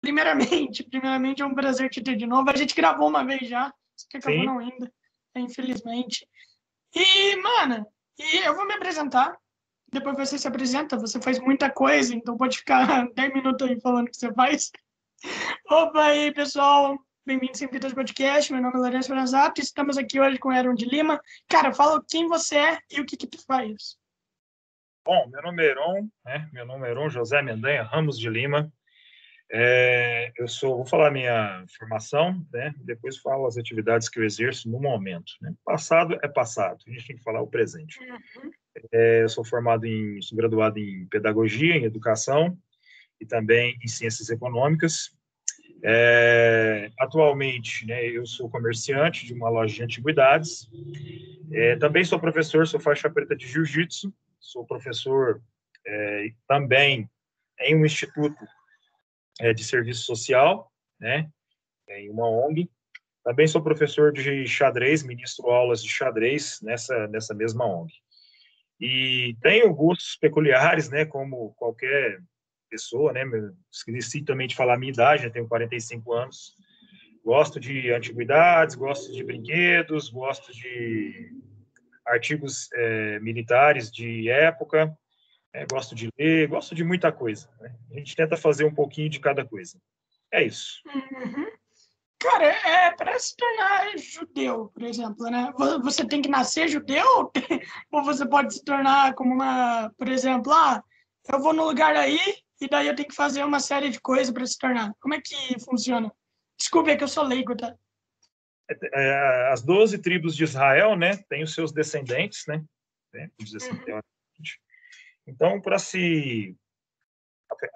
primeiramente, primeiramente é um prazer te ter de novo. A gente gravou uma vez já, só que acabou Sim. não ainda, infelizmente. E, mano, e eu vou me apresentar. Depois você se apresenta, você faz muita coisa, então pode ficar 10 minutos aí falando o que você faz. Opa aí, pessoal. Bem-vindos ao Vidas Podcast. Meu nome é Lourenço Franzato. Estamos aqui hoje com o Aaron de Lima. Cara, fala quem você é e o que, que tu faz. Bom, meu nome é Heron, né? Meu nome é Heron José Mendanha Ramos de Lima. É, eu sou, vou falar minha formação, né? Depois falo as atividades que eu exerço no momento. Né? Passado é passado, a gente tem que falar o presente. Uhum. É, eu sou formado em, sou graduado em pedagogia, em educação e também em ciências econômicas. É, atualmente, né, eu sou comerciante de uma loja de antiguidades. É, também sou professor, sou faixa preta de jiu-jitsu. Sou professor é, também em um instituto é, de serviço social, né, em uma ONG. Também sou professor de xadrez, ministro aulas de xadrez nessa nessa mesma ONG. E tenho gostos peculiares, né, como qualquer pessoa, né? Esqueci também de falar a minha idade, eu tenho 45 anos. Gosto de antiguidades, gosto de brinquedos, gosto de artigos é, militares de época, é, gosto de ler, gosto de muita coisa. Né? A gente tenta fazer um pouquinho de cada coisa. É isso. Uhum. Cara, é para se tornar judeu, por exemplo, né? Você tem que nascer judeu ou você pode se tornar como uma, por exemplo, ah, eu vou no lugar aí e daí eu tenho que fazer uma série de coisas para se tornar. Como é que funciona? Desculpe, é que eu sou leigo, tá? É, as 12 tribos de Israel, né, têm os seus descendentes, né? né assim, uhum. Então, para se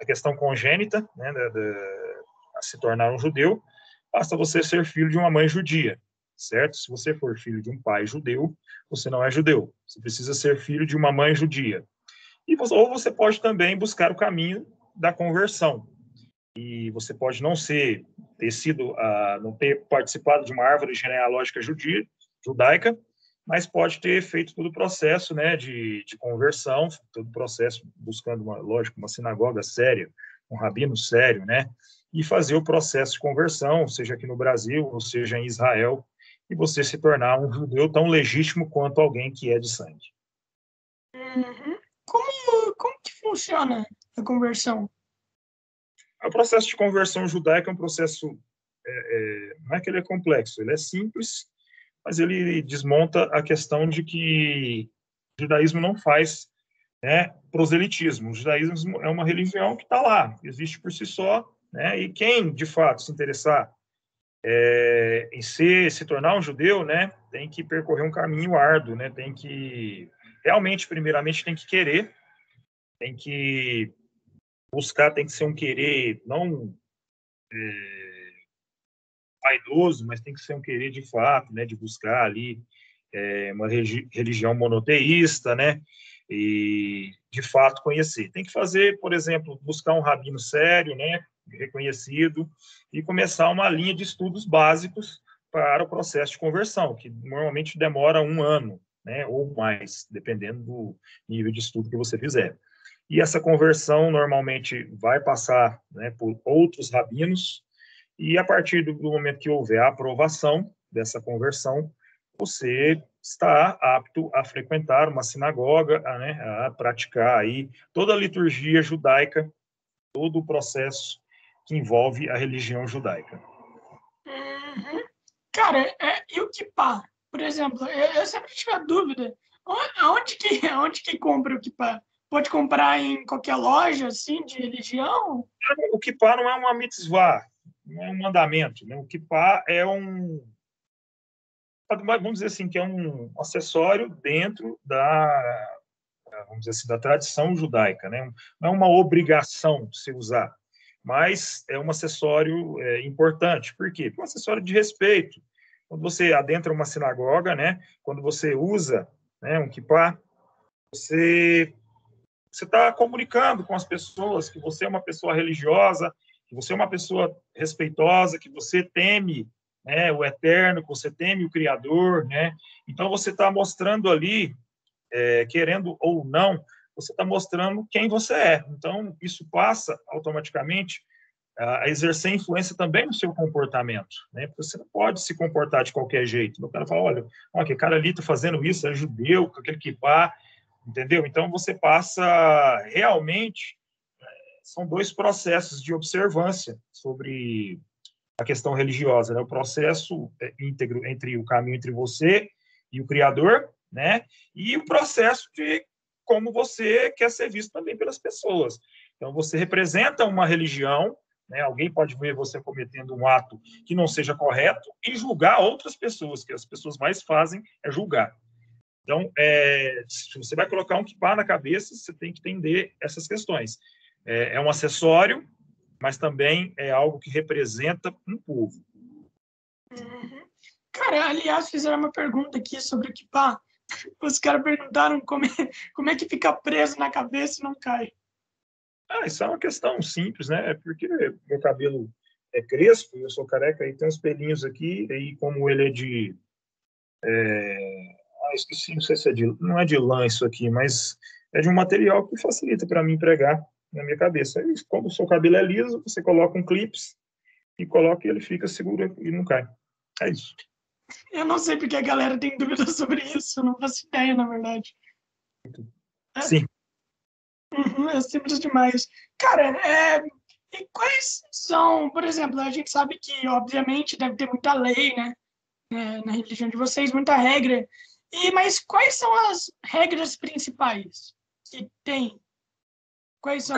a questão congênita, né, de, de, se tornar um judeu, basta você ser filho de uma mãe judia, certo? Se você for filho de um pai judeu, você não é judeu. Você precisa ser filho de uma mãe judia. E você, ou você pode também buscar o caminho da conversão. E você pode não ser, ter sido, uh, não ter participado de uma árvore genealógica judia, judaica, mas pode ter feito todo o processo, né, de, de conversão, todo o processo buscando uma, lógico, uma sinagoga séria, um rabino sério, né, e fazer o processo de conversão, seja aqui no Brasil, ou seja em Israel, e você se tornar um judeu tão legítimo quanto alguém que é de sangue. Uhum. Como, como que funciona a conversão? O processo de conversão judaica é um processo, é, é, não é que ele é complexo, ele é simples, mas ele desmonta a questão de que o judaísmo não faz né, proselitismo. O judaísmo é uma religião que está lá, existe por si só, né, e quem, de fato, se interessar é, em ser, se tornar um judeu, né, tem que percorrer um caminho árduo, né, tem que, realmente, primeiramente, tem que querer, tem que buscar, tem que ser um querer não é, vaidoso, mas tem que ser um querer de fato, né, de buscar ali é, uma religião monoteísta, né, e de fato conhecer. Tem que fazer, por exemplo, buscar um rabino sério, né, reconhecido, e começar uma linha de estudos básicos para o processo de conversão, que normalmente demora um ano, né, ou mais, dependendo do nível de estudo que você fizer. E essa conversão normalmente vai passar né, por outros rabinos, e a partir do momento que houver a aprovação dessa conversão, você está apto a frequentar uma sinagoga, a, né, a praticar aí toda a liturgia judaica, todo o processo que envolve a religião judaica. Uhum. Cara, é, e o kippah? Por exemplo, eu, eu sempre tive a dúvida, onde que, onde que compra o kippah? Pode comprar em qualquer loja, assim, de religião? O kippah não é uma mitzvah, não é um mandamento. Né? O kippah é um, vamos dizer assim, que é um acessório dentro da, vamos dizer assim, da tradição judaica, né? Não é uma obrigação se usar, mas é um acessório é, importante. Por quê? Porque é um acessório de respeito. Quando você adentra uma sinagoga, né? Quando você usa né, um kippah, você você está comunicando com as pessoas que você é uma pessoa religiosa, que você é uma pessoa respeitosa, que você teme né, o eterno, que você teme o Criador, né? Então você está mostrando ali, é, querendo ou não, você está mostrando quem você é. Então isso passa automaticamente a exercer influência também no seu comportamento, né? Porque você não pode se comportar de qualquer jeito. O cara fala, olha, que cara ali está fazendo isso, é judeu, com aquele kipá, entendeu? Então você passa realmente são dois processos de observância sobre a questão religiosa, né? O processo é, íntegro entre o caminho entre você e o Criador, né? E o processo de como você quer ser visto também pelas pessoas. Então você representa uma religião né? Alguém pode ver você cometendo um ato que não seja correto e julgar outras pessoas, que as pessoas mais fazem é julgar. Então, é, se você vai colocar um kipá na cabeça, você tem que entender essas questões. É, é, um acessório, mas também é algo que representa um povo. Uhum. Cara, aliás, fizeram uma pergunta aqui sobre o kipá. Os caras perguntaram como é, como é que fica preso na cabeça e não cai. Ah, isso é uma questão simples, né? É porque meu cabelo é crespo, eu sou careca, e tem uns pelinhos aqui, e como ele é de. É... Ah, esqueci, não sei se é de. Não é de lã isso aqui, mas é de um material que facilita para mim pregar na minha cabeça. É. Quando o seu cabelo é liso, você coloca um clips e coloca e ele fica seguro e não cai. É isso. Eu não sei porque a galera tem dúvidas sobre isso, eu não faço ideia, na verdade. Sim. Uhum, é simples demais. Cara, é, e quais são, por exemplo, a gente sabe que, obviamente, deve ter muita lei, né? É, na religião de vocês, muita regra. E, mas quais são as regras principais que tem? Quais são?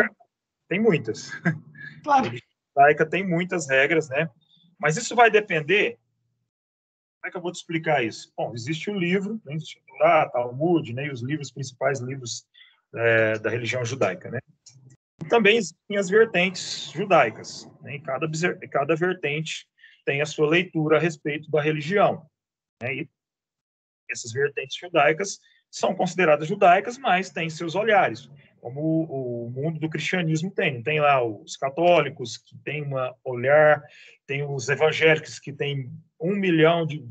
Tem muitas. Claro. A tem muitas regras, né? Mas isso vai depender. Como é que eu vou te explicar isso? Bom, existe o livro, né? Torá, Talmud, né? E os livros principais, livros é, da religião judaica, né? Também existem as vertentes judaicas, né? cada, cada vertente tem a sua leitura a respeito da religião, né? E essas vertentes judaicas são consideradas judaicas, mas têm seus olhares, como o, mundo do cristianismo tem. Tem lá os católicos, que têm um olhar, tem os evangélicos, que têm um milhão de,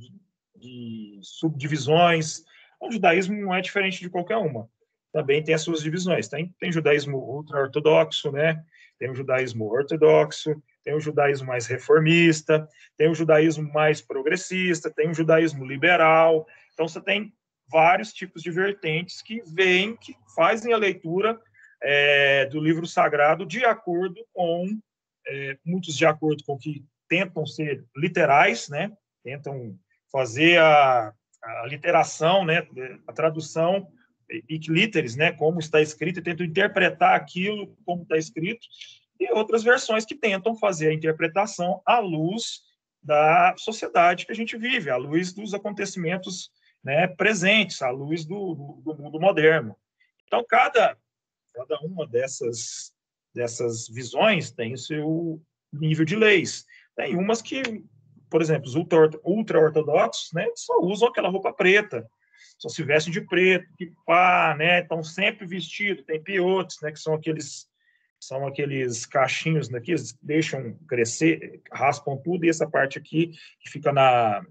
de subdivisões. O judaísmo não é diferente de qualquer uma também tem as suas divisões. Tem, tem judaísmo ultra-ortodoxo, né? tem o judaísmo ortodoxo, tem o judaísmo mais reformista, tem o judaísmo mais progressista, tem o judaísmo liberal. Então, você tem vários tipos de vertentes que vêm, que fazem a leitura é, do livro sagrado de acordo com, é, muitos de acordo com que tentam ser literais, né? tentam fazer a, a literação, né? a tradução iclíteres, né, como está escrito, e tentam interpretar aquilo como está escrito, e outras versões que tentam fazer a interpretação à luz da sociedade que a gente vive, à luz dos acontecimentos né, presentes, à luz do, do, mundo moderno. Então, cada, cada uma dessas, dessas visões tem o seu nível de leis. Tem umas que, por exemplo, os ultra-ortodoxos né, só usam aquela roupa preta, só se vestem de preto, que pá, né? Estão sempre vestidos. Tem piotes, né? Que são aqueles são aqueles cachinhos né, que deixam crescer, raspam tudo, e essa parte aqui que fica na.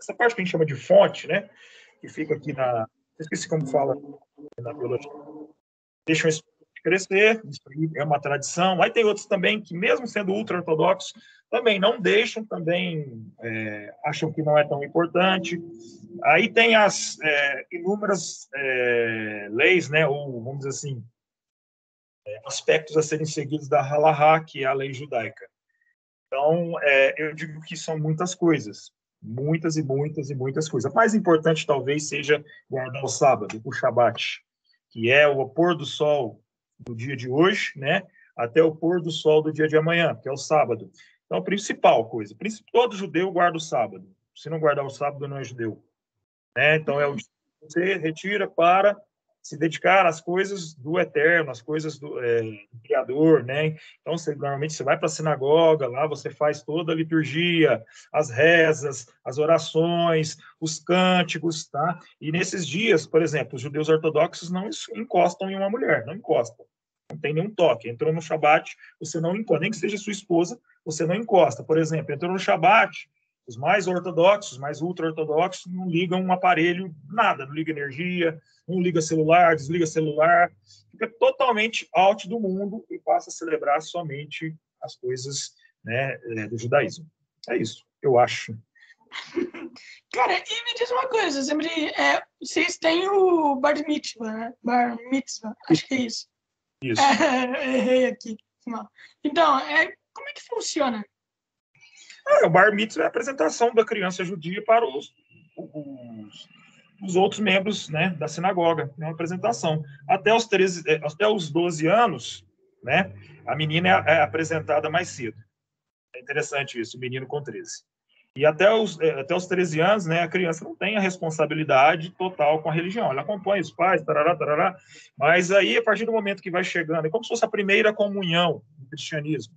Essa parte que a gente chama de fonte, né? Que fica aqui na. Esqueci como fala na biologia. Deixam isso crescer, isso é uma tradição. Aí tem outros também que, mesmo sendo ultra-ortodoxos, também não deixam, também é, acham que não é tão importante. Aí tem as é, inúmeras é, leis, né, ou vamos dizer assim, é, aspectos a serem seguidos da halahá, que é a lei judaica. Então, é, eu digo que são muitas coisas, muitas e muitas e muitas coisas. A mais importante talvez seja guardar o sábado, o Shabat, que é o pôr do sol do dia de hoje, né, até o pôr do sol do dia de amanhã, que é o sábado. Então, a principal coisa, todo judeu guarda o sábado. Se não guardar o sábado, não é judeu. Né? Então, é o dia que você retira para se dedicar às coisas do eterno, às coisas do, é, do Criador, né? Então, você, normalmente você vai para a sinagoga, lá você faz toda a liturgia, as rezas, as orações, os cânticos, tá? E nesses dias, por exemplo, os judeus ortodoxos não encostam em uma mulher, não encostam. Não tem nenhum toque. Entrou no Shabat, você não encosta, nem que seja sua esposa, você não encosta. Por exemplo, entrou no Shabat, os mais ortodoxos, mais ultra-ortodoxos, não ligam um aparelho, nada, não liga energia, não liga celular, desliga celular, fica totalmente out do mundo e passa a celebrar somente as coisas né, é, do judaísmo. É isso, eu acho. Cara, e me diz uma coisa, sempre, é, vocês têm o bar mitzvah, né? Bar mitzvah, acho que é isso. Isso. É, errei aqui. Então, é, como é que funciona? É, o bar mitzvah é a apresentação da criança judia para os, os, os outros membros né, da sinagoga. É uma apresentação. Até os, 13, é, até os 12 anos, né, a menina é, é apresentada mais cedo. É interessante isso, o menino com 13. E até os, até os 13 anos, né, a criança não tem a responsabilidade total com a religião. Ela acompanha os pais, tarará, tarará. Mas aí, a partir do momento que vai chegando, é como se fosse a primeira comunhão do cristianismo.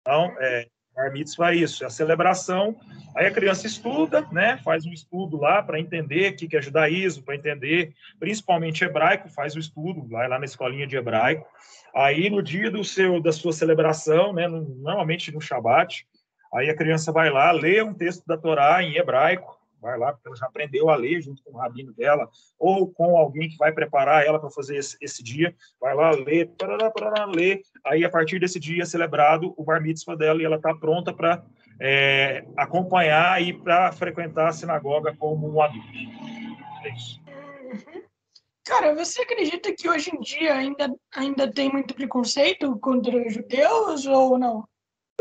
Então, é, Bar mitzvah é isso, é a celebração. Aí a criança estuda, né, faz um estudo lá para entender o que é judaísmo, para entender, principalmente hebraico, faz o estudo, vai lá na escolinha de hebraico. Aí no dia do seu da sua celebração, né, normalmente no Shabat, Aí a criança vai lá, lê um texto da Torá em hebraico, vai lá, porque ela já aprendeu a ler junto com o rabino dela, ou com alguém que vai preparar ela para fazer esse, esse, dia, vai lá, lê, parará, parará, lê, aí a partir desse dia é celebrado o bar mitzvah dela e ela está pronta para é, acompanhar e para frequentar a sinagoga como um adulto. É isso. Uhum. Cara, você acredita que hoje em dia ainda, ainda tem muito preconceito contra judeus ou não?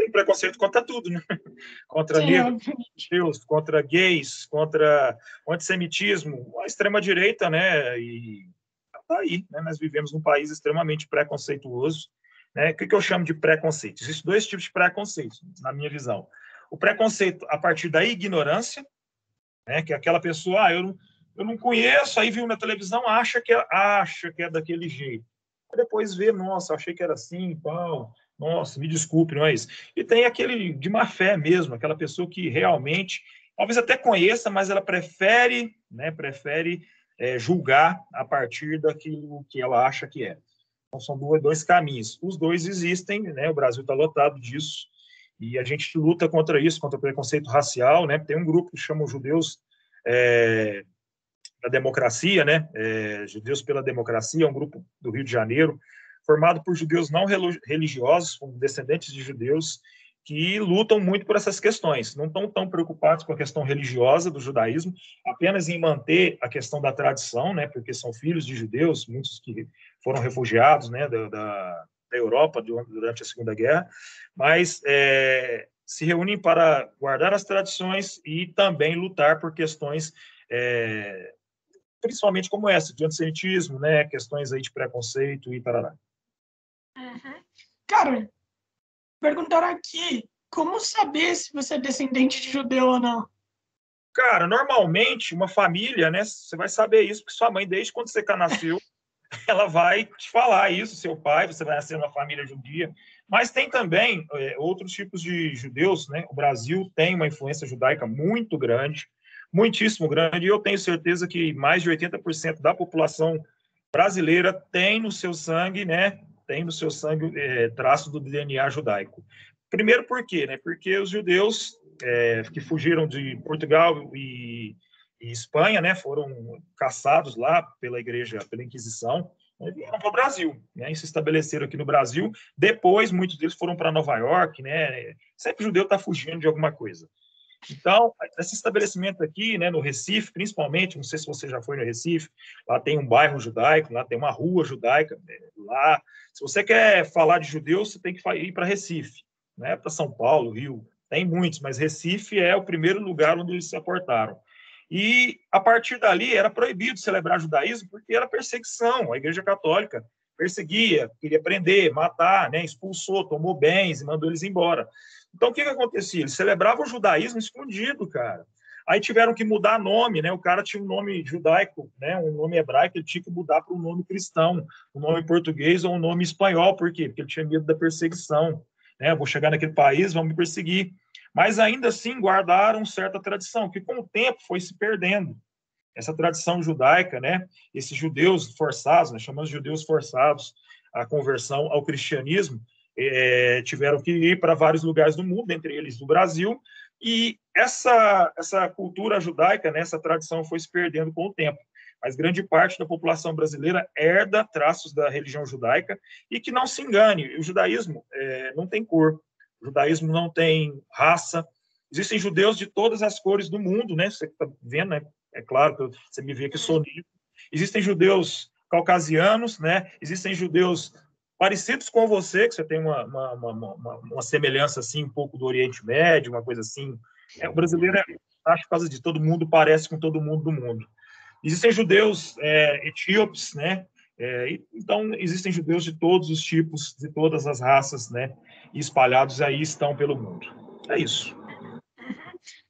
Tem preconceito contra tudo, né? Contra negros, contra gays, contra o antissemitismo, a extrema-direita, né? E tá aí, né? Nós vivemos num país extremamente preconceituoso, né? O que, que eu chamo de preconceito? Existem dois tipos de preconceito, na minha visão. O preconceito a partir da ignorância, né? Que é aquela pessoa, ah, eu não, eu não conheço, aí viu na televisão, acha que é, acha que é daquele jeito. Depois vê, nossa, achei que era assim, pau nossa, me desculpe, não é isso. E tem aquele de má fé mesmo, aquela pessoa que realmente, talvez até conheça, mas ela prefere, né, prefere é, julgar a partir daquilo que ela acha que é. Então, são dois, caminhos. Os dois existem, né, o Brasil está lotado disso, e a gente luta contra isso, contra o preconceito racial, né, tem um grupo que chama os judeus é, da democracia, né, é, Judeus pela Democracia, é um grupo do Rio de Janeiro, formado por judeus não religiosos, descendentes de judeus, que lutam muito por essas questões. Não estão tão preocupados com a questão religiosa do judaísmo, apenas em manter a questão da tradição, né, porque são filhos de judeus, muitos que foram refugiados né, da, da, da Europa durante a Segunda Guerra, mas é, se reúnem para guardar as tradições e também lutar por questões é, principalmente como essa, de antissemitismo, né, questões aí de preconceito e tarará. Uhum. Cara, perguntaram aqui, como saber se você é descendente de judeu ou não? Cara, normalmente, uma família, né, você vai saber isso, porque sua mãe, desde quando você nasceu, ela vai te falar isso, seu pai, você vai nascer numa família judia. Mas tem também é, outros tipos de judeus, né? O Brasil tem uma influência judaica muito grande, muitíssimo grande, e eu tenho certeza que mais de 80% da população brasileira tem no seu sangue, né, tem no seu sangue é, traço do DNA judaico. Primeiro por quê? Né? Porque os judeus é, que fugiram de Portugal e, e, Espanha, né, foram caçados lá pela igreja, pela Inquisição, né, vieram para o Brasil, né, e se estabeleceram aqui no Brasil. Depois, muitos deles foram para Nova York, né, sempre judeu está fugindo de alguma coisa. Então, esse estabelecimento aqui, né, no Recife, principalmente, não sei se você já foi no Recife, lá tem um bairro judaico, lá tem uma rua judaica, né, lá. Se você quer falar de judeus, você tem que ir para Recife, né, para São Paulo, Rio, tem muitos, mas Recife é o primeiro lugar onde eles se aportaram. E a partir dali era proibido celebrar judaísmo porque era perseguição. A Igreja Católica perseguia, queria prender, matar, né, expulsou, tomou bens e mandou eles embora. Então, o que, que acontecia? Eles celebravam o judaísmo escondido, cara. Aí tiveram que mudar nome, né? O cara tinha um nome judaico, né? Um nome hebraico, ele tinha que mudar para um nome cristão, um nome português ou um nome espanhol. Por quê? Porque ele tinha medo da perseguição. Né? Vou chegar naquele país, vão me perseguir. Mas ainda assim guardaram certa tradição, que com o tempo foi se perdendo. Essa tradição judaica, né? Esses judeus forçados, nós chamamos de judeus forçados à conversão ao cristianismo, é, tiveram que ir para vários lugares do mundo, entre eles do Brasil, e essa, essa cultura judaica, né, essa tradição foi se perdendo com o tempo. Mas grande parte da população brasileira herda traços da religião judaica e que não se engane, o judaísmo é, não tem cor. O judaísmo não tem raça. Existem judeus de todas as cores do mundo, né? Você está vendo, né? É claro que você me vê que sou negro. Existem judeus caucasianos, né? Existem judeus parecidos com você, que você tem uma, uma, uma, uma, semelhança assim um pouco do Oriente Médio, uma coisa assim. É, o brasileiro, é, acho por causa de todo mundo, parece com todo mundo do mundo. Existem judeus é, etíopes, né? É, então, existem judeus de todos os tipos, de todas as raças, né? E espalhados aí estão pelo mundo. É isso.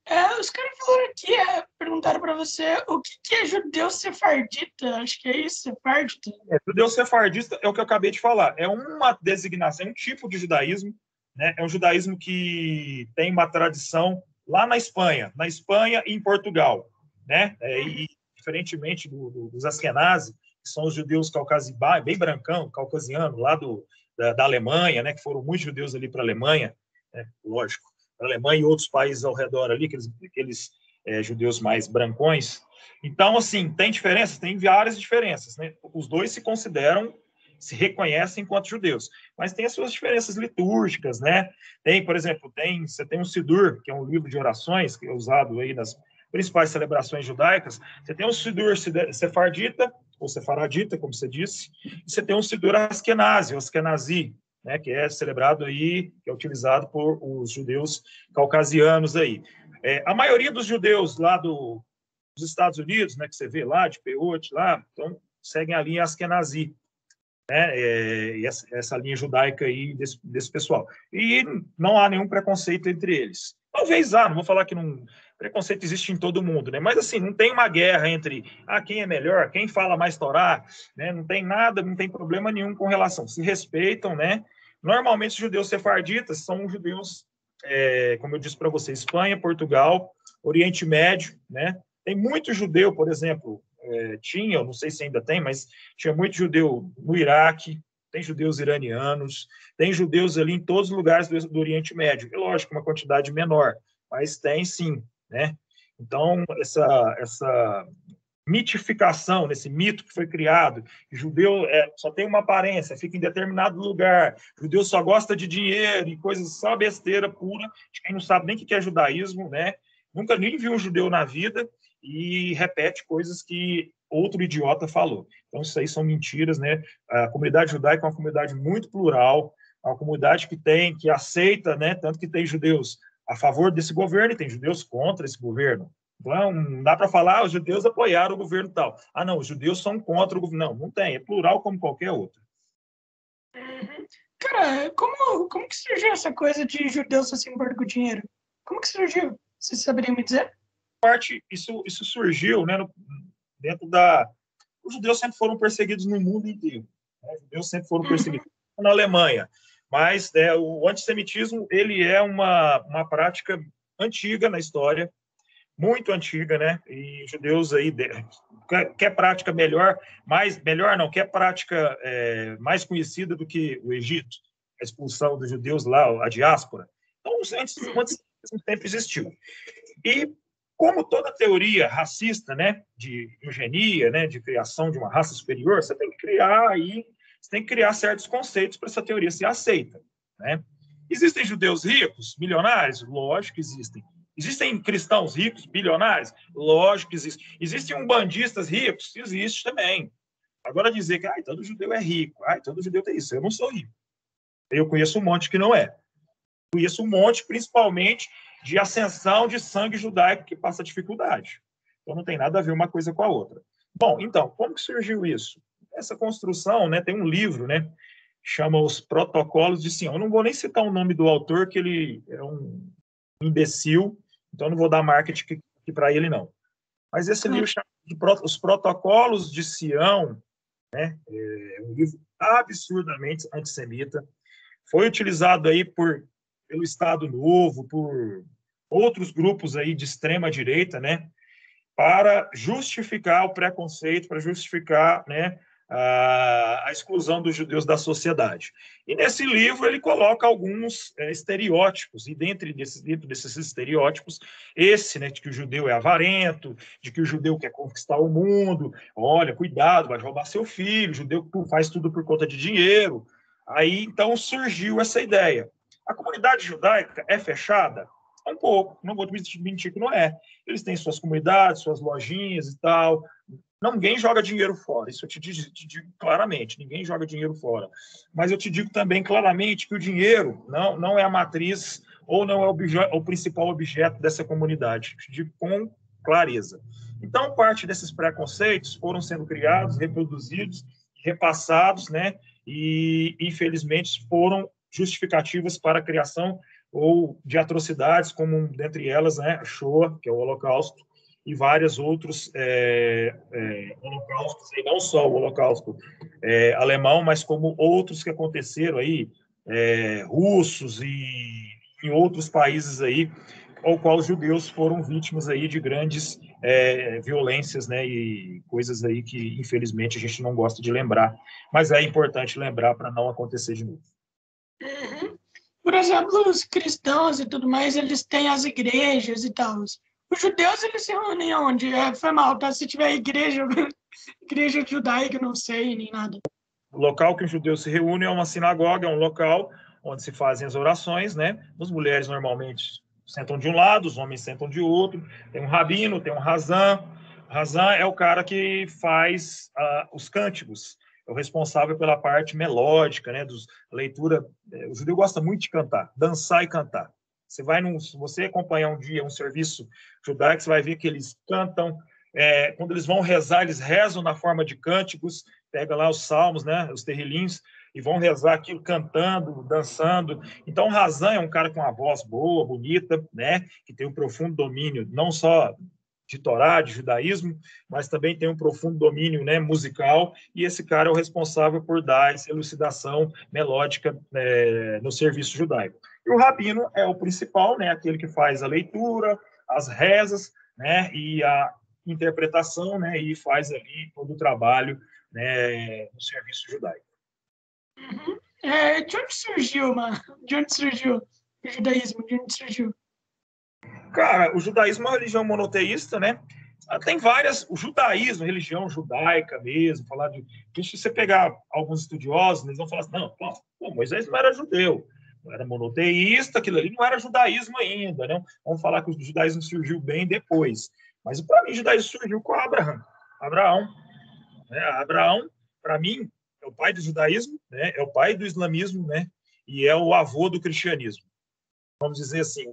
É, os caras falaram aqui, é, perguntaram para você o que, que, é judeu sefardita. Acho que é isso, sefardita. É, judeu sefardista é o que eu acabei de falar. É uma designação, é um tipo de judaísmo. Né? É um judaísmo que tem uma tradição lá na Espanha, na Espanha e em Portugal. Né? É, e, diferentemente do, do, dos Askenazi, que são os judeus caucasibai, bem brancão, caucasiano, lá do, da, da Alemanha, né? que foram muitos judeus ali para a Alemanha, né? lógico Alemanha e outros países ao redor ali, aqueles, aqueles é, judeus mais brancões. Então, assim, tem diferenças? Tem várias diferenças, né? Os dois se consideram, se reconhecem enquanto judeus, mas tem as suas diferenças litúrgicas, né? Tem, por exemplo, tem, você tem um Sidur, que é um livro de orações, que é usado aí nas principais celebrações judaicas. Você tem um Sidur sefardita, ou sefaradita, como você disse, e você tem um Sidur askenazi, ou askenazi, né, que é celebrado aí, que é utilizado por os judeus caucasianos aí. É, a maioria dos judeus lá do, dos Estados Unidos, né, que você vê lá, de Peote, lá, então, seguem a linha Askenazi, né, é, essa, essa, linha judaica aí desse, desse pessoal. E não há nenhum preconceito entre eles. Talvez há, não vou falar que não, preconceito existe em todo mundo, né? Mas assim, não tem uma guerra entre ah, quem é melhor, quem fala mais Torá, né? Não tem nada, não tem problema nenhum com relação. Se respeitam, né? Normalmente, os judeus sefarditas são judeus, é, como eu disse para você, Espanha, Portugal, Oriente Médio, né? Tem muito judeu, por exemplo, é, tinha, eu não sei se ainda tem, mas tinha muito judeu no Iraque, tem judeus iranianos, tem judeus ali em todos os lugares do, do Oriente Médio. E, lógico, uma quantidade menor, mas tem sim, né? Então, essa, essa mitificação, nesse mito que foi criado, judeu é, só tem uma aparência, fica em determinado lugar, judeu só gosta de dinheiro e coisas só besteira pura, de quem não sabe nem o que é judaísmo, né? Nunca nem viu um judeu na vida e repete coisas que outro idiota falou. Então, isso aí são mentiras, né? A comunidade judaica é uma comunidade muito plural, é uma comunidade que tem, que aceita, né? Tanto que tem judeus a favor desse governo e tem judeus contra esse governo. Não dá para falar, ah, os judeus apoiaram o governo tal. Ah, não, os judeus são contra o governo. Não, não tem, é plural como qualquer outro. Cara, como, como que surgiu essa coisa de judeus se importam com dinheiro? Como que surgiu? Você saberia me dizer? Parte, isso, isso surgiu né, no, dentro da... Os judeus sempre foram perseguidos no mundo inteiro. Né? Os judeus sempre foram perseguidos uhum. na Alemanha. Mas é, o antissemitismo ele é uma, uma prática antiga na história muito antiga, né? E judeus aí quer, prática melhor, mais melhor não, quer prática é, mais conhecida do que o Egito, a expulsão dos judeus lá, a diáspora. Então, antes, antes sempre existiu. E como toda teoria racista, né, de eugenia, né, de criação de uma raça superior, você tem que criar aí, você tem que criar certos conceitos para essa teoria ser aceita, né? Existem judeus ricos, milionários? Lógico que existem. Existem cristãos ricos, bilionários? Lógico que existe. Existem umbandistas ricos? Existe também. Agora dizer que ah, todo judeu é rico, ah, todo judeu tem isso. Eu não sou rico. Eu conheço um monte que não é. Conheço um monte, principalmente, de ascensão de sangue judaico que passa dificuldade. Então não tem nada a ver uma coisa com a outra. Bom, então, como que surgiu isso? Essa construção, né, tem um livro, né, chama Os Protocolos de Sião. Eu não vou nem citar o nome do autor, que ele é um imbecil, então, não vou dar marketing para ele, não. Mas esse livro chama de Os Protocolos de Sião, né? é um livro absurdamente antissemita. Foi utilizado aí por, pelo Estado Novo, por outros grupos aí de extrema direita, né? Para justificar o preconceito, para justificar, né? A, exclusão dos judeus da sociedade. E nesse livro ele coloca alguns é, estereótipos, e dentro desses, dentro desses estereótipos, esse, né, de que o judeu é avarento, de que o judeu quer conquistar o mundo, olha, cuidado, vai roubar seu filho, o judeu faz tudo por conta de dinheiro. Aí, então, surgiu essa ideia. A comunidade judaica é fechada? Um pouco, não vou mentir que não é. Eles têm suas comunidades, suas lojinhas e tal. Ninguém joga dinheiro fora, isso eu te digo, te digo, claramente, ninguém joga dinheiro fora. Mas eu te digo também claramente que o dinheiro não, não é a matriz ou não é o, o principal objeto dessa comunidade. Te digo com clareza. Então, parte desses preconceitos foram sendo criados, reproduzidos, repassados, né? E, infelizmente, foram justificativas para a criação ou de atrocidades, como dentre elas, né, Shoah, que é o Holocausto, e vários outros é, é, holocaustos, e não só o Holocausto é, alemão, mas como outros que aconteceram aí, é, russos e em outros países aí, ao qual os judeus foram vítimas aí de grandes é, violências, né, e coisas aí que infelizmente a gente não gosta de lembrar, mas é importante lembrar para não acontecer de novo. Uhum. Por exemplo, os cristãos e tudo mais, eles têm as igrejas e tal. Os judeus, eles se reúnem onde? É, foi mal, tá? Se tiver igreja, igreja judaica, não sei, nem nada. O local que os judeus se reúnem é uma sinagoga, é um local onde se fazem as orações, né? As mulheres normalmente sentam de um lado, os homens sentam de outro. Tem um rabino, tem um razan. Razan é o cara que faz uh, os cânticos é o responsável pela parte melódica, né, dos leitura. É, o judeu gosta muito de cantar, dançar e cantar. Você vai num, se você acompanhar um dia um serviço judaico, você vai ver que eles cantam. É, quando eles vão rezar, eles rezam na forma de cânticos. Pega lá os salmos, né, os terrilinhos, e vão rezar aquilo cantando, dançando. Então, Razan é um cara com uma voz boa, bonita, né, que tem um profundo domínio não só de Torá, de judaísmo, mas também tem um profundo domínio né, musical, e esse cara é o responsável por dar essa elucidação melódica é, no serviço judaico. E o rabino é o principal, né, aquele que faz a leitura, as rezas, né, e a interpretação, né, e faz ali todo o trabalho né, no serviço judaico. Uhum. É, de onde surgiu, mano? De onde surgiu o judaísmo? De onde surgiu? Cara, o judaísmo é uma religião monoteísta, né? Ah, tem várias, o judaísmo, religião judaica mesmo, falar de. Se você pegar alguns estudiosos, eles vão falar assim: não, pô, Moisés não era judeu, era monoteísta, aquilo ali não era judaísmo ainda, né? Vamos falar que o judaísmo surgiu bem depois. Mas para mim, o judaísmo surgiu com Abraão. Abraão. Né? Abraão, para mim, é o pai do judaísmo, né? é o pai do islamismo, né? e é o avô do cristianismo. Vamos dizer assim,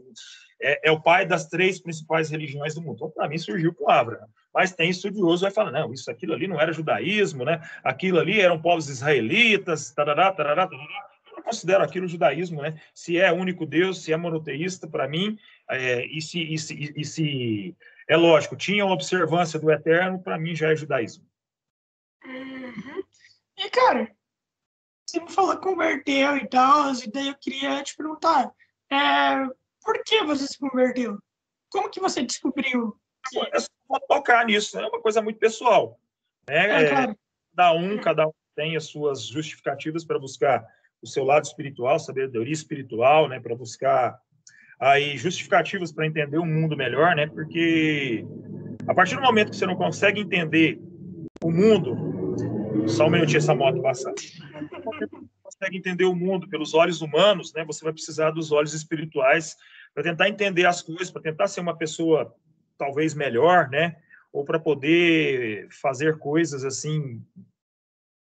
é, é, o pai das três principais religiões do mundo. Então, para mim, surgiu com Abraão. Mas tem estudioso que vai falar, não, isso, aquilo ali não era judaísmo, né? Aquilo ali eram povos israelitas, tarará, tarará, tarará. Eu considero aquilo judaísmo, né? Se é único Deus, se é monoteísta, para mim, é, e, se, e, se, e se é lógico, tinha uma observância do eterno, para mim já é judaísmo. Uhum. E, cara, você me falou que converteu e tal, e daí eu queria te perguntar, é, por que você se converteu? Como que você descobriu? É só tocar nisso, é uma coisa muito pessoal. Né? É, claro. Cada um, cada um tem as suas justificativas para buscar o seu lado espiritual, sabedoria espiritual, né, para buscar aí justificativas para entender o mundo melhor, né? Porque a partir do momento que você não consegue entender o mundo, só um minutinho essa moto passar consegue entender o mundo pelos olhos humanos, né, você vai precisar dos olhos espirituais para tentar entender as coisas, para tentar ser uma pessoa talvez melhor, né, ou para poder fazer coisas assim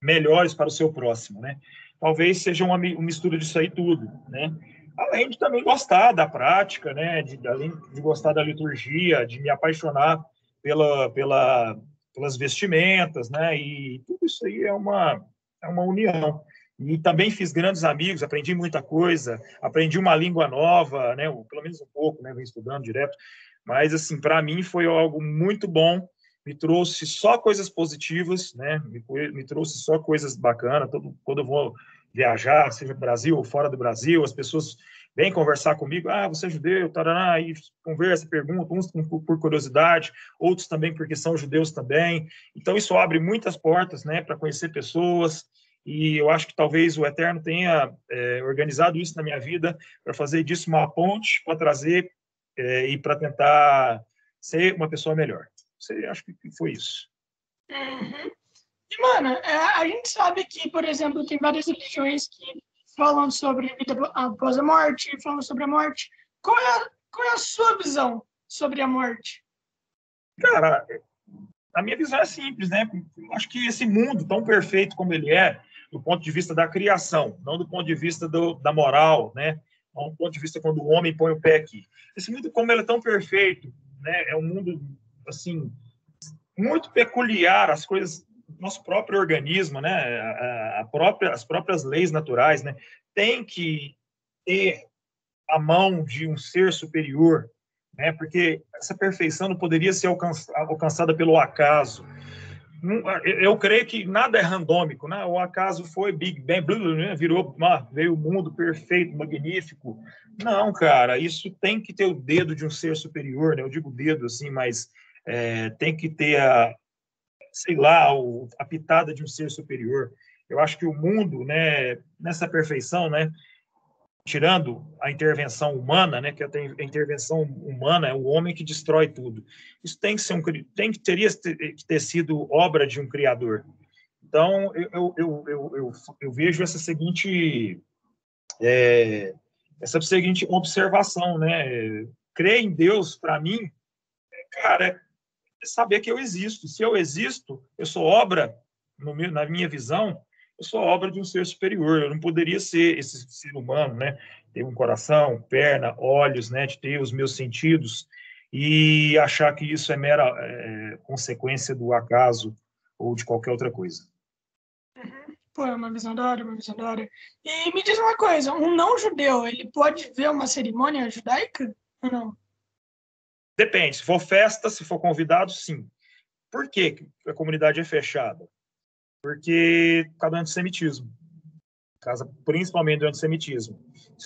melhores para o seu próximo, né? Talvez seja uma, uma mistura disso aí tudo, né? Além de também gostar da prática, né? De, além de gostar da liturgia, de me apaixonar pela, pela, pelas vestimentas, né? E tudo isso aí é uma, é uma união. E também fiz grandes amigos, aprendi muita coisa, aprendi uma língua nova, né, pelo menos um pouco, né, venho estudando direto. Mas, assim, para mim foi algo muito bom, me trouxe só coisas positivas, né, me, me trouxe só coisas bacanas. Todo, quando eu vou viajar, seja no Brasil ou fora do Brasil, as pessoas vêm conversar comigo, ah, você é judeu, tarará, aí conversa, pergunta, uns por curiosidade, outros também porque são judeus também. Então, isso abre muitas portas, né, para conhecer pessoas, e eu acho que talvez o Eterno tenha é, organizado isso na minha vida para fazer disso uma ponte para trazer é, e para tentar ser uma pessoa melhor. Você acho que foi isso. Uhum. E, mano, é, a gente sabe que, por exemplo, tem várias religiões que falando sobre vida após a morte, falando sobre a morte. Qual é a, qual é a sua visão sobre a morte? Cara, a minha visão é simples, né? Acho que esse mundo tão perfeito como ele é, do ponto de vista da criação, não do ponto de vista do, da moral, né? Não do ponto de vista quando o homem põe o pé aqui. Esse mundo, como ele é tão perfeito, né? É um mundo, assim, muito peculiar, as coisas, nosso próprio organismo, né? A, própria, as próprias leis naturais, né? Tem que ter a mão de um ser superior, né? Porque essa perfeição não poderia ser alcançada pelo acaso. Eu creio que nada é randômico, né? O acaso foi Big Bang, né? virou, veio o mundo perfeito, magnífico. Não, cara, isso tem que ter o dedo de um ser superior, né? Eu digo dedo assim, mas é, tem que ter a, sei lá, a pitada de um ser superior. Eu acho que o mundo, né, nessa perfeição, né, tirando a intervenção humana, né, que a intervenção humana é o homem que destrói tudo. Isso tem que ser um tem que teria que ter sido obra de um criador. Então eu, eu, eu, eu, eu vejo essa seguinte é, essa seguinte observação, né? Crer em Deus para mim, cara, saber que eu existo. Se eu existo, eu sou obra meu, na minha visão eu sou obra de um ser superior. Eu não poderia ser esse ser humano, né? Ter um coração, perna, olhos, né? De ter os meus sentidos e achar que isso é mera é, consequência do acaso ou de qualquer outra coisa. Uhum. Pô, é uma visão da hora, uma visão da hora. E me diz uma coisa, um não-judeu, ele pode ver uma cerimônia judaica ou não? Depende. Se for festa, se for convidado, sim. Por que a comunidade é fechada? porque por causa do antissemitismo. Casa principalmente do antissemitismo.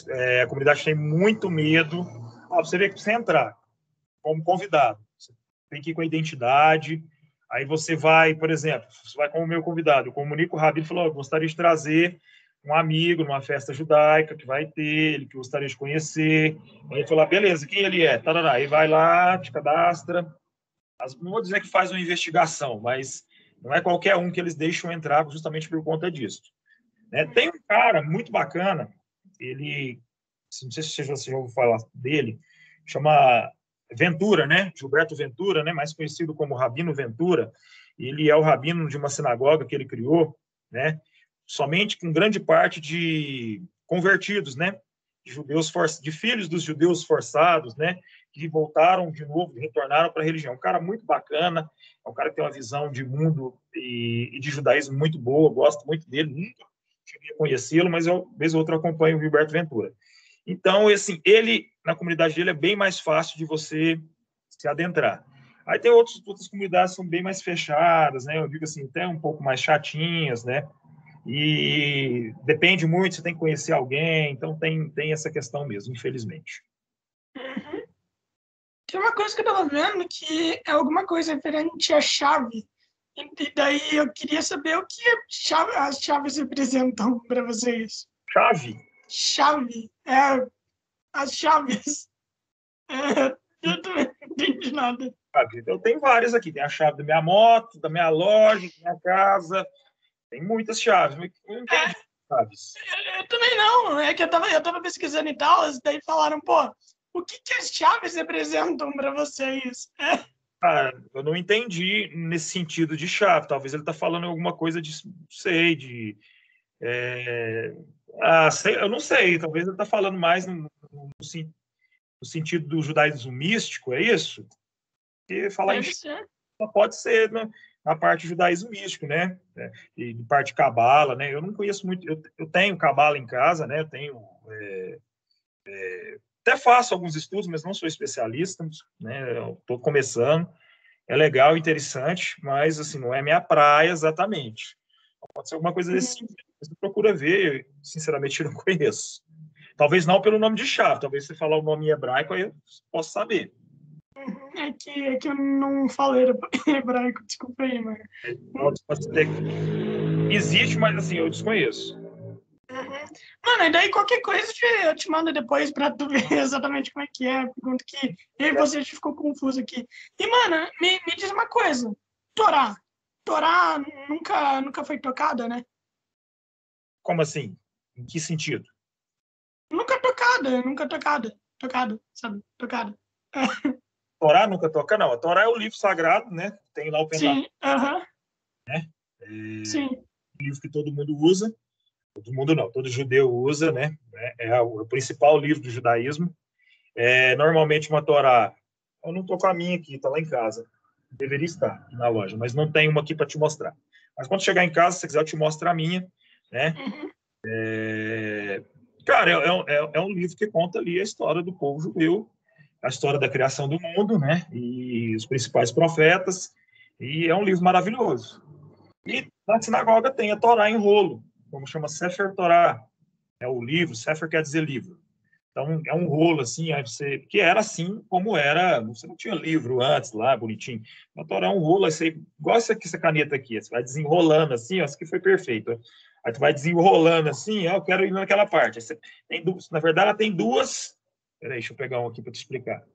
É, a comunidade tem muito medo. Ah, você vê que você entrar como convidado, você tem que ir com a identidade. Aí você vai, por exemplo, você vai como meu convidado. Eu comunico o Rabi e falou: oh, gostaria de trazer um amigo numa festa judaica que vai ter, ele que gostaria de conhecer. Aí ele falou: ah, beleza, quem ele é? Tarará. Aí vai lá, te cadastra. Não vou dizer que faz uma investigação, mas não é qualquer um que eles deixam entrar justamente por conta disso. Né? Tem um cara muito bacana, ele, não sei se você já ouviu falar dele, chama Ventura, né? Gilberto Ventura, né? Mais conhecido como Rabino Ventura. Ele é o rabino de uma sinagoga que ele criou, né? Somente com grande parte de convertidos, né? De judeus for... de filhos dos judeus forçados, né? Que voltaram de novo, retornaram para a religião. Um cara muito bacana, é um cara que tem uma visão de mundo e, e de judaísmo muito boa, gosto muito dele, nunca cheguei a conhecê-lo, mas eu, vez ou outra, acompanho o Gilberto Ventura. Então, assim, ele, na comunidade dele, é bem mais fácil de você se adentrar. Aí tem outros, outras comunidades que são bem mais fechadas, né? Eu digo assim, até um pouco mais chatinhas, né? E depende muito, você tem que conhecer alguém, então tem, tem essa questão mesmo, infelizmente. Uhum. Tem uma coisa que eu estava vendo que é alguma coisa referente à chave. E daí eu queria saber o que chave, as chaves representam para vocês. Chave? Chave. É, as chaves. É, eu também não entendi nada. Eu tenho várias aqui. Tem a chave da minha moto, da minha loja, da minha casa. Tem muitas chaves. Eu não entendi é, chaves. Eu, eu, também não. É que eu estava eu tava pesquisando e tal, daí falaram, pô, o que, que as chaves representam para vocês? É. Ah, eu não entendi nesse sentido de chave. Talvez ele está falando alguma coisa de, sei, de. É, ah, sei, eu não sei. Talvez ele está falando mais no, no, no, sentido do judaísmo místico, é isso? Porque falar Deve em ser. pode ser né, na parte judaísmo místico, né? É, e de parte cabala, né? Eu não conheço muito. Eu, eu tenho cabala em casa, né? Eu tenho é, é, até faço alguns estudos, mas não sou especialista, né? Estou começando. É legal, interessante, mas assim não é minha praia exatamente. Pode ser alguma coisa desse tipo. Você procura ver, eu, sinceramente não conheço. Talvez não pelo nome de chave, talvez você falar o nome em hebraico, aí eu posso saber. É que, é que eu não falei hebraico, desculpa aí, mano. Existe, mas assim, eu desconheço. Mano, e daí qualquer coisa eu te mando depois pra tu ver exatamente como é que é. Pergunta que. E aí você ficou confuso aqui. E, mano, me, me diz uma coisa. Torá. Torá nunca, nunca foi tocada, né? Como assim? Em que sentido? Nunca tocada, nunca tocada. Tocada, sabe? Tocada. Torá nunca toca, não. A Torá é o livro sagrado, né? Tem lá o Pentateuco. Sim, aham. Uh -huh. Né? É... Sim. Um livro que todo mundo usa. Todo mundo não, todo judeu usa, né? É, é o principal livro do judaísmo. É, normalmente uma Torá, eu não tô com a minha aqui, tá lá em casa. Deveria estar na loja, mas não tem uma aqui para te mostrar. Mas quando chegar em casa, se quiser, eu te mostro a minha, né? Uhum. É... Cara, é, é, é, um livro que conta ali a história do povo judeu, a história da criação do mundo, né? E os principais profetas. E é um livro maravilhoso. E na sinagoga tem a Torá em rolo, como chama Sefer Torá. É o livro, Sefer quer dizer livro. Então, é um rolo, assim, aí você, que era assim como era, você não tinha livro antes lá, bonitinho. A Torá é um rolo, aí você, igual essa, aqui, essa caneta aqui, você vai desenrolando assim, ó, isso aqui foi perfeito. Aí tu vai desenrolando assim, ó, eu quero ir naquela parte. Você, tem duas, na verdade, ela tem duas. Peraí, deixa eu pegar um aqui para te explicar.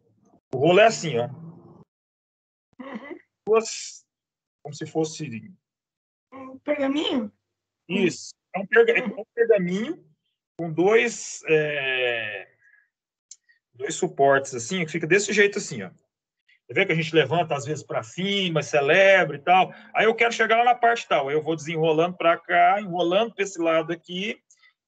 O rolo é assim, ó. Uhum. Duas, como se fosse. Um pergaminho? Isso. É um, perga, é um pergaminho com dois. É, dois suportes assim, que fica desse jeito assim, ó. Você vê que a gente levanta às vezes para cima, celebra e tal. Aí eu quero chegar lá na parte tal. Aí eu vou desenrolando para cá, enrolando para esse lado aqui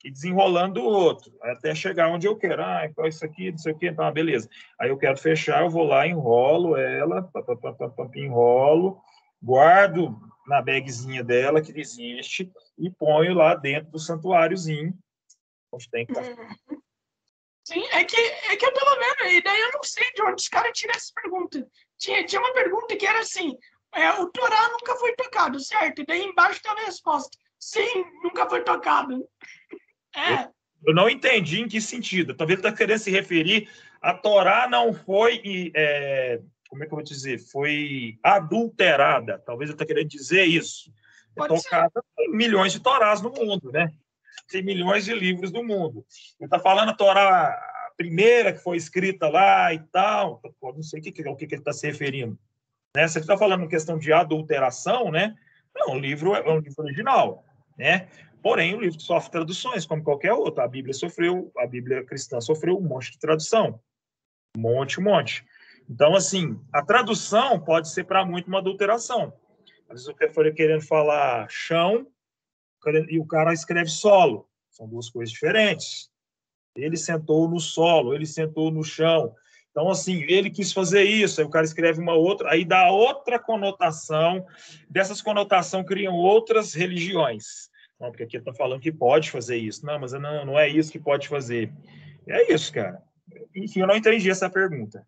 e desenrolando do outro, até chegar onde eu quero. Ah, então isso aqui, não sei o quê, então, beleza. Aí eu quero fechar, eu vou lá, enrolo ela, pá, pá, pá, enrolo, guardo na bagzinha dela que existe e ponho lá dentro do santuáriozinho, onde tem que estar. Uhum. Sim, é que, é que eu tava vendo, e daí eu não sei de onde os caras tiram essa pergunta. Tinha, tinha uma pergunta que era assim: é, o Torá nunca foi tocado, certo? E daí embaixo tem a resposta: sim, nunca foi tocado. É. Eu, eu não entendi em que sentido. Talvez ele está querendo se referir a Torá não foi. É, como é que eu vou dizer? Foi adulterada. Talvez ele está querendo dizer isso. É tocada milhões de Torás no mundo, né? tem milhões de livros do mundo. Ele está falando a Torá a primeira que foi escrita lá e tal, não sei o que, o que ele está se referindo. Né? Se ele está falando questão de adulteração, né? Não, o livro é um livro original, né? Porém, o livro sofre traduções, como qualquer outro. A Bíblia sofreu, a Bíblia cristã sofreu um monte de tradução. Um monte, um monte. Então, assim, a tradução pode ser para muito uma adulteração. Às vezes eu for querendo falar chão, e o cara escreve solo. São duas coisas diferentes. Ele sentou no solo, ele sentou no chão. Então, assim, ele quis fazer isso, aí o cara escreve uma outra, aí dá outra conotação, dessas conotações criam outras religiões. Não, porque aqui está falando que pode fazer isso. Não, mas não, não é isso que pode fazer. É isso, cara. Enfim, eu não entendi essa pergunta.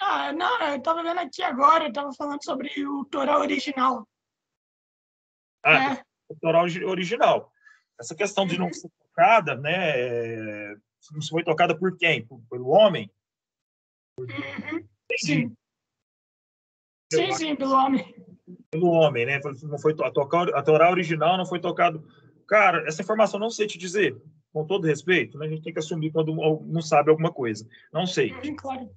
Ah, não, eu estava vendo aqui agora, eu estava falando sobre o Torá original. Ah, é autoral original. Essa questão de não ser tocada, né? É, não foi tocada por quem? Por, pelo homem? Uhum. Sim. Sim, sim, pelo homem. Pelo homem, né? Não foi a, tocar, a Torá original não foi tocado. Cara, essa informação não sei te dizer, com todo respeito, né? A gente tem que assumir quando não sabe alguma coisa. Não sei. Claro.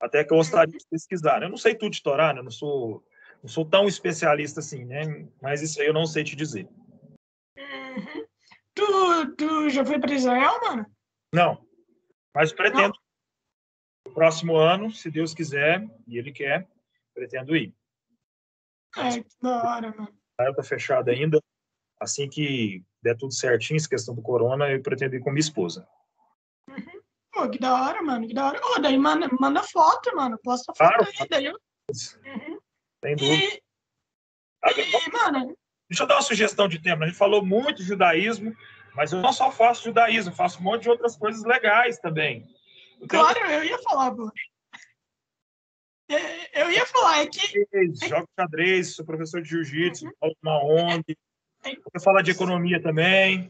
Até que eu gostaria de pesquisar. Eu não sei tudo de Torá, né? Eu não sou não sou tão especialista assim, né? Mas isso aí eu não sei te dizer. Uhum. Tu, tu já foi para Israel, mano? Não, mas pretendo. No próximo ano, se Deus quiser, e Ele quer, pretendo ir. É, que da hora, mano. A tá fechada ainda. Assim que der tudo certinho, essa questão do corona, eu pretendo ir com minha esposa. Uhum. Pô, que da hora, mano, que da hora. Ô, daí manda, manda foto, mano. Posta foto claro, aí, daí eu... Uhum. Sem dúvida. E, e, mano... Deixa eu dar uma sugestão de tema. A gente falou muito de judaísmo, mas eu não só faço judaísmo, faço um monte de outras coisas legais também. Então, claro, eu ia falar, pô. Eu ia falar, é que. Jogo xadrez, sou professor de jiu-jitsu, uhum. falo uma ONG. Vou falar de economia também.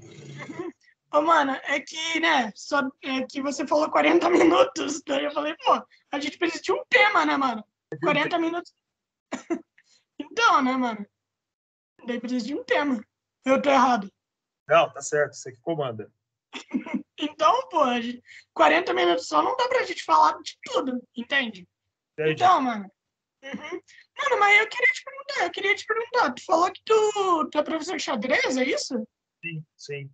Ô, mano, é que, né, só é que você falou 40 minutos, daí eu falei, pô, a gente precisa de um tema, né, mano? 40 minutos então, né, mano? Daí precisa de um tema. Eu tô errado. Não, tá certo, você que comanda. então, pô, 40 minutos só não dá pra gente falar de tudo, entende? Entendi. Então, mano. Uhum. Mano, mas eu queria te perguntar, eu queria te perguntar. Tu falou que tu, tu é professor de xadrez, é isso? Sim, sim.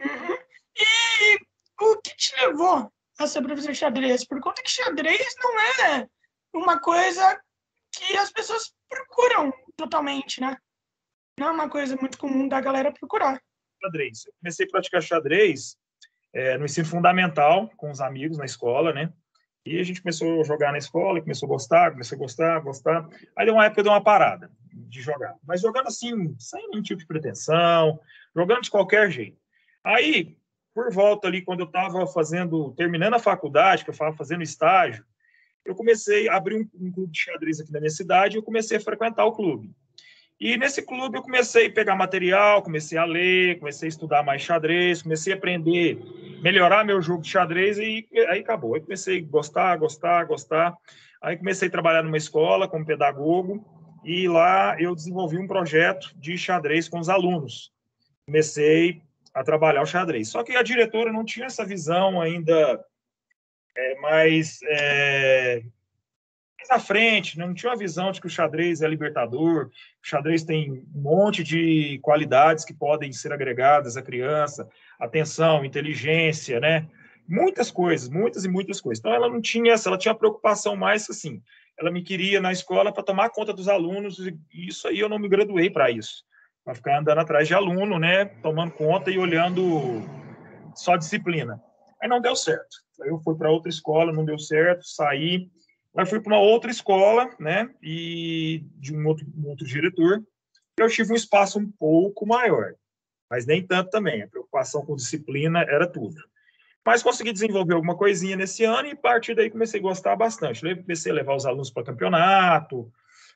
Uhum. E o que te levou a ser professor de xadrez? Por conta que xadrez não é uma coisa que as pessoas procuram totalmente, né? Não é uma coisa muito comum da galera procurar. Xadrez. Eu comecei a praticar xadrez é, no ensino fundamental, com os amigos na escola, né? E a gente começou a jogar na escola, começou a gostar, começou a gostar, gostar. Aí deu uma época, deu uma parada de jogar. Mas jogando assim, sem nenhum tipo de pretensão, jogando de qualquer jeito. Aí, por volta ali, quando eu estava fazendo, terminando a faculdade, que eu estava fazendo estágio, eu comecei a abrir um, um, clube de xadrez aqui na minha cidade e eu comecei a frequentar o clube. E nesse clube eu comecei a pegar material, comecei a ler, comecei a estudar mais xadrez, comecei a aprender, melhorar meu jogo de xadrez e aí acabou. Aí comecei a gostar, gostar, gostar. Aí comecei a trabalhar numa escola como pedagogo e lá eu desenvolvi um projeto de xadrez com os alunos. Comecei a trabalhar o xadrez. Só que a diretora não tinha essa visão ainda é, mais, é, mais à frente, né? não tinha uma visão de que o xadrez é libertador, o xadrez tem um monte de qualidades que podem ser agregadas à criança, atenção, inteligência, né? Muitas coisas, muitas e muitas coisas. Então ela não tinha essa, ela tinha preocupação mais assim. Ela me queria na escola para tomar conta dos alunos, e isso aí eu não me graduei para isso. Para ficar andando atrás de aluno, né? Tomando conta e olhando só disciplina. Aí não deu certo. Eu fui para outra escola, não deu certo, saí. Aí fui para uma outra escola, né? E de um outro, um outro diretor. Eu tive um espaço um pouco maior, mas nem tanto também. A preocupação com disciplina era tudo. Mas consegui desenvolver alguma coisinha nesse ano e a partir daí comecei a gostar bastante. comecei a levar os alunos para campeonato,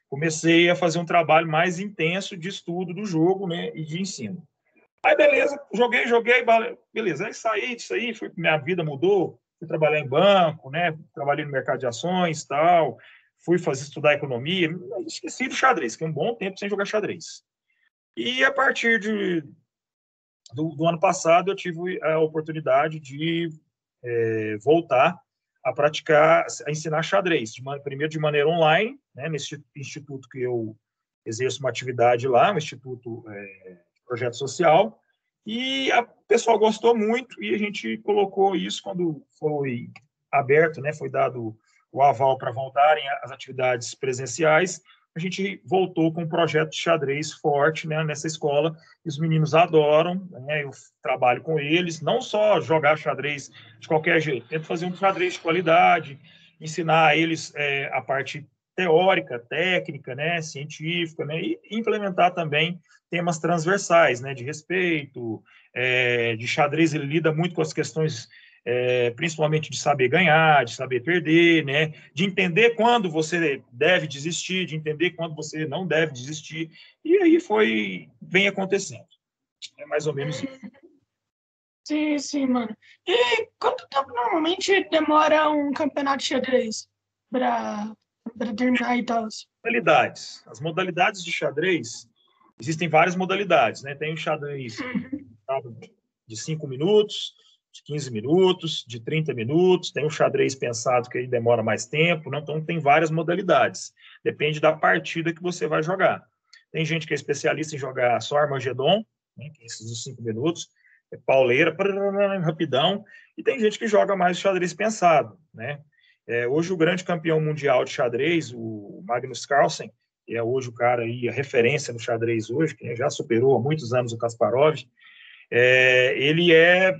comecei a fazer um trabalho mais intenso de estudo do jogo né, e de ensino. Aí, beleza, joguei, joguei, beleza. Aí saí disso aí, fui, minha vida mudou, fui trabalhar em banco, né? Trabalhei no mercado de ações tal, fui fazer estudar economia, esqueci do xadrez, que é um bom tempo sem jogar xadrez. E a partir de, do, do ano passado, eu tive a oportunidade de é, voltar a praticar, a ensinar xadrez, de, primeiro de maneira online, né, nesse instituto que eu exerço uma atividade lá, um instituto é, projeto social, e o pessoal gostou muito e a gente colocou isso quando foi aberto, né, foi dado o aval para voltarem às atividades presenciais, a gente voltou com um projeto de xadrez forte né, nessa escola. Os meninos adoram, né, eu trabalho com eles, não só jogar xadrez de qualquer jeito, tento fazer um xadrez de qualidade, ensinar a eles é, a parte teórica, técnica, né, científica, né, e implementar também temas transversais, né, de respeito, é, de xadrez, ele lida muito com as questões, é, principalmente de saber ganhar, de saber perder, né, de entender quando você deve desistir, de entender quando você não deve desistir, e aí foi, vem acontecendo. É mais ou menos isso. Sim, sim, mano. E quanto tempo normalmente demora um campeonato de xadrez para terminar e tal? Modalidades. As modalidades de xadrez, existem várias modalidades, né? Tem o xadrez de 5 minutos, de 15 minutos, de 30 minutos, tem o xadrez pensado que aí demora mais tempo, né? então tem várias modalidades. Depende da partida que você vai jogar. Tem gente que é especialista em jogar só Armagedon, né? que é esses de 5 minutos, é pauleira, rapidão, e tem gente que joga mais xadrez pensado, né? É, hoje o grande campeão mundial de xadrez, o Magnus Carlsen, que é hoje o cara aí, a referência no xadrez hoje, que já superou há muitos anos o Kasparov, é, ele é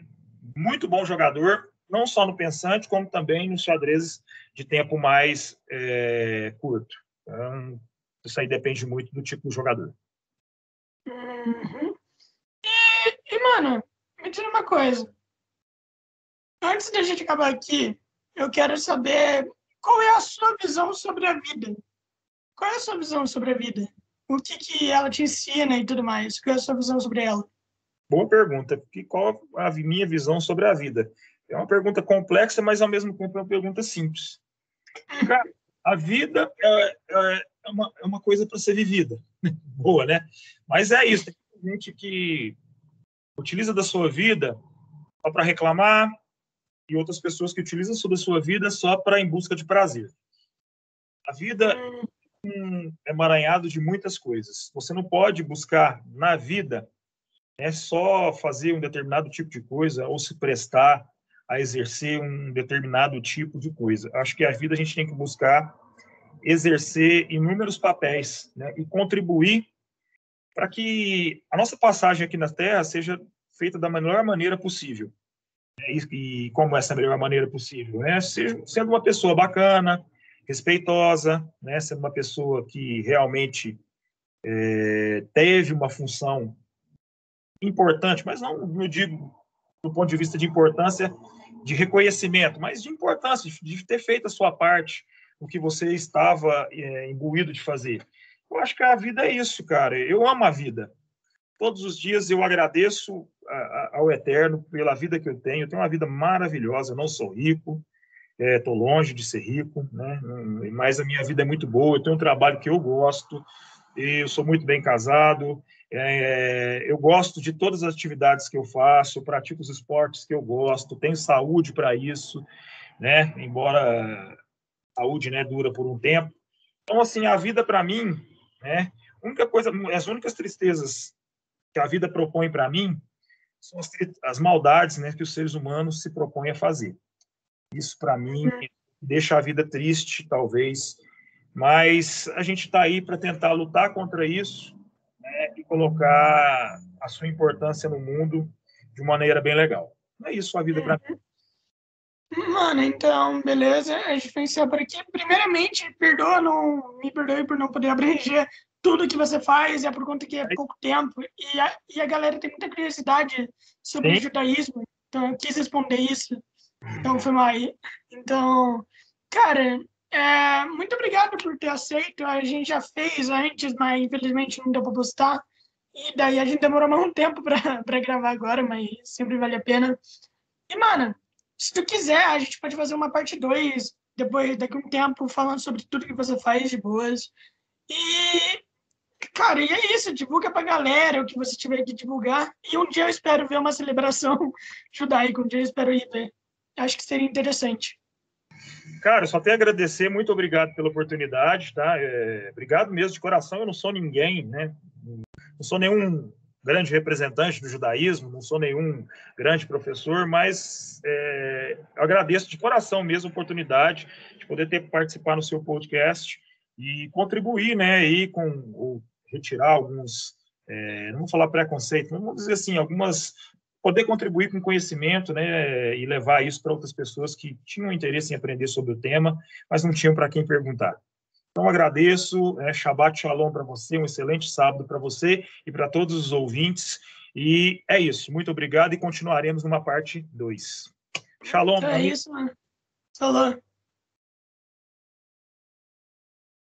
muito bom jogador, não só no pensante, como também nos xadrezes de tempo mais é, curto. Então, isso aí depende muito do tipo de jogador. Uhum. E, e, mano, me diz uma coisa. Antes da gente acabar aqui, eu quero saber qual é a sua visão sobre a vida. Qual é a sua visão sobre a vida? O que, que ela te ensina e tudo mais? Qual é a sua visão sobre ela? Boa pergunta. Qual a minha visão sobre a vida? É uma pergunta complexa, mas ao mesmo tempo é uma pergunta simples. Cara, a vida é, é, é uma, é uma coisa para ser vivida. Boa, né? Mas é isso. Tem gente que utiliza da sua vida só para reclamar e outras pessoas que utilizam da sua vida só para em busca de prazer. A vida hum um emaranhado de muitas coisas. Você não pode buscar na vida é só fazer um determinado tipo de coisa ou se prestar a exercer um determinado tipo de coisa. Acho que a vida a gente tem que buscar exercer inúmeros papéis né, e contribuir para que a nossa passagem aqui na Terra seja feita da melhor maneira possível. E, e como essa melhor maneira possível? Né? Sendo uma pessoa bacana, respeitosa, né? sendo uma pessoa que realmente é, teve uma função importante, mas não, não digo do ponto de vista de importância de reconhecimento, mas de importância, de ter feito a sua parte, o que você estava é, imbuído de fazer. Eu acho que a vida é isso, cara. Eu amo a vida. Todos os dias eu agradeço ao Eterno pela vida que eu tenho. Eu tenho uma vida maravilhosa. Eu não sou rico, estou é, longe de ser rico, né? Mas a minha vida é muito boa. Eu tenho um trabalho que eu gosto. Eu sou muito bem casado. É, eu gosto de todas as atividades que eu faço, pratico os esportes que eu gosto, tenho saúde para isso, né? Embora a saúde, né, dura por um tempo. Então, assim, a vida para mim, né? Única coisa, as únicas tristezas que a vida propõe para mim são as, as, maldades, né, que os seres humanos se propõem a fazer. Isso para mim uhum. deixa a vida triste, talvez, mas a gente está aí para tentar lutar contra isso né, e colocar a sua importância no mundo de uma maneira bem legal. É isso a vida para mim. Mano, então, beleza. A gente encerrar por aqui. Primeiramente, perdoa, não, me perdoe por não poder abranger tudo que você faz, é por conta que é pouco tempo. E a, e a galera tem muita curiosidade sobre Sim. o judaísmo, então eu quis responder isso. Então foi mal aí. Então, cara, é, muito obrigado por ter aceito. A gente já fez antes, mas infelizmente não deu para postar. E daí a gente demorou mais um tempo para gravar agora, mas sempre vale a pena. E, mano, se tu quiser, a gente pode fazer uma parte 2 depois, daqui a um tempo, falando sobre tudo que você faz de boas. E, cara, e é isso. Divulga pra galera o que você tiver que divulgar. E um dia eu espero ver uma celebração judaica. Um dia eu espero ir ver. Acho que seria interessante. Cara, só tenho a agradecer, muito obrigado pela oportunidade, tá? É, obrigado mesmo de coração, eu não sou ninguém, né? Não sou nenhum grande representante do judaísmo, não sou nenhum grande professor, mas é, agradeço de coração mesmo a oportunidade de poder ter participar no seu podcast e contribuir, né, aí com ou retirar alguns, é, não vou falar preconceito, vamos dizer assim, algumas poder contribuir com conhecimento, né, e levar isso para outras pessoas que tinham interesse em aprender sobre o tema, mas não tinham para quem perguntar. Então, agradeço, é, Shabbat Shalom para você, um excelente sábado para você e para todos os ouvintes. E é isso, muito obrigado e continuaremos numa parte 2. Shalom. É isso, mano. Falou.